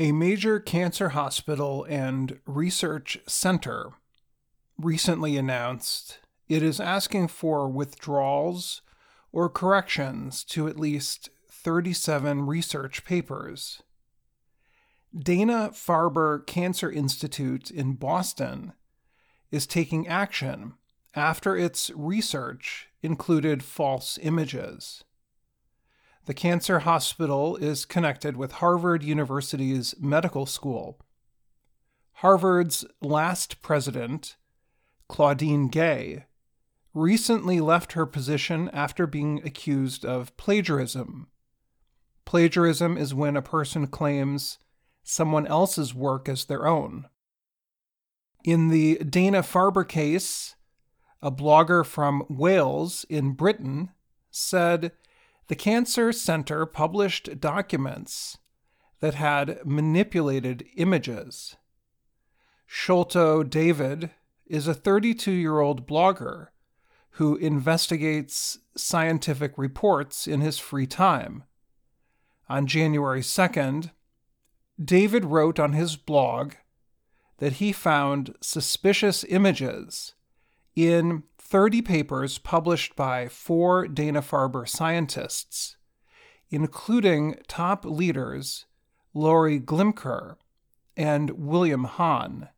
A major cancer hospital and research center recently announced it is asking for withdrawals or corrections to at least 37 research papers. Dana Farber Cancer Institute in Boston is taking action after its research included false images. The cancer hospital is connected with Harvard University's medical school. Harvard's last president, Claudine Gay, recently left her position after being accused of plagiarism. Plagiarism is when a person claims someone else's work as their own. In the Dana Farber case, a blogger from Wales in Britain said the Cancer Center published documents that had manipulated images. Sholto David is a 32 year old blogger who investigates scientific reports in his free time. On January 2nd, David wrote on his blog that he found suspicious images in 30 papers published by four Dana Farber scientists, including top leaders Lori Glimcher and William Hahn.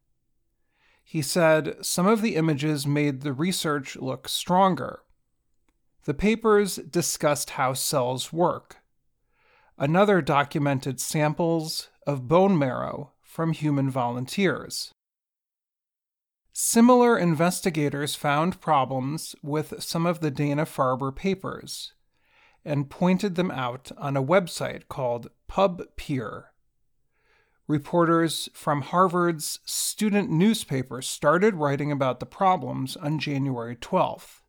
He said some of the images made the research look stronger. The papers discussed how cells work. Another documented samples of bone marrow from human volunteers. Similar investigators found problems with some of the Dana Farber papers and pointed them out on a website called PubPeer. Reporters from Harvard's student newspaper started writing about the problems on January 12th.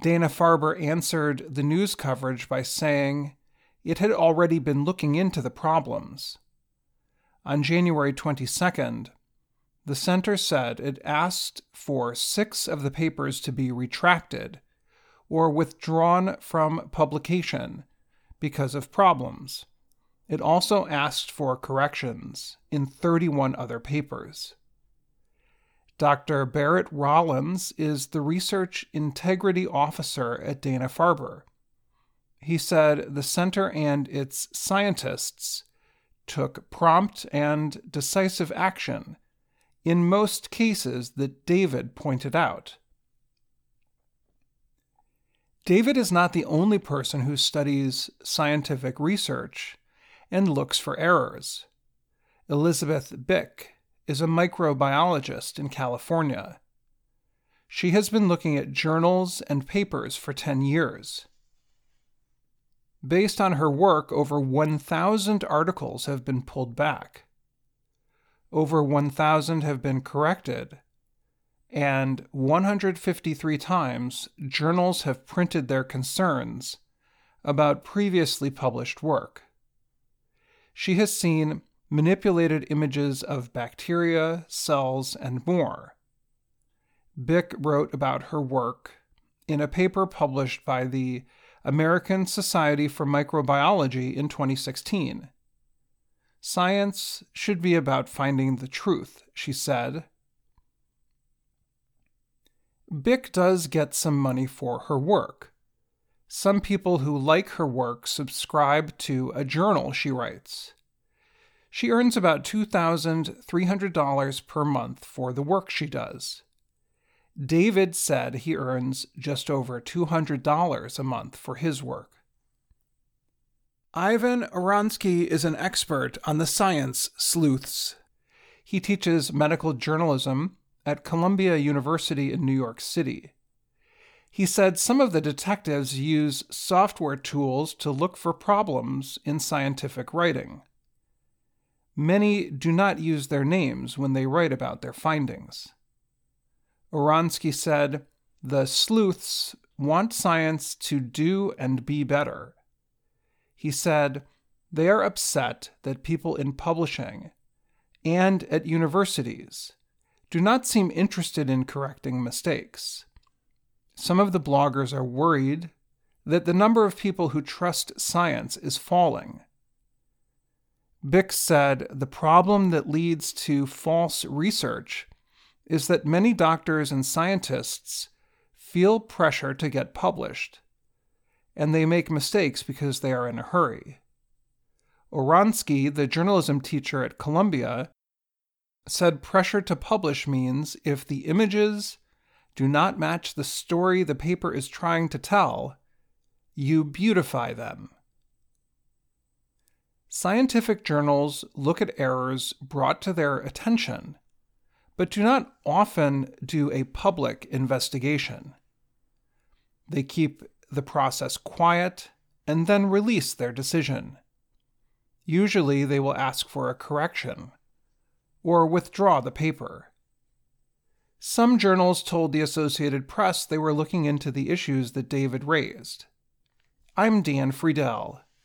Dana Farber answered the news coverage by saying it had already been looking into the problems. On January 22nd, the center said it asked for six of the papers to be retracted or withdrawn from publication because of problems. It also asked for corrections in 31 other papers. Dr. Barrett Rollins is the Research Integrity Officer at Dana Farber. He said the center and its scientists took prompt and decisive action in most cases that David pointed out. David is not the only person who studies scientific research and looks for errors. Elisabeth Bik is a microbiologist in California. She has been looking at journals and papers for 10 years. Based on her work, over 1,000 articles have been pulled back over 1,000 have been corrected, and 153 times journals have printed their concerns about previously published work. She has seen manipulated images of bacteria, cells, and more. Bik wrote about her work in a paper published by the American Society for Microbiology in 2016. Science should be about finding the truth, she said. Bik does get some money for her work. Some people who like her work subscribe to a journal she writes. She earns about $2,300 per month for the work she does. David said he earns just over $200 a month for his work. Ivan Oransky is an expert on the science sleuths. He teaches medical journalism at Columbia University in New York City. He said some of the detectives use software tools to look for problems in scientific writing. Many do not use their names when they write about their findings. Oransky said, The sleuths want science to do and be better he said, They are upset that people in publishing and at universities do not seem interested in correcting mistakes. Some of the bloggers are worried that the number of people who trust science is falling. Bix said the problem that leads to false research is that many doctors and scientists feel pressure to get published, and they make mistakes because they are in a hurry. Oransky, the journalism teacher at Columbia, said pressure to publish means if the images do not match the story the paper is trying to tell, you beautify them. Scientific journals look at errors brought to their attention, but do not often do a public investigation. They keep the process quiet and then release their decision. Usually, they will ask for a correction or withdraw the paper. Some journals told the Associated Press they were looking into the issues that David raised. I'm Dan Friedell.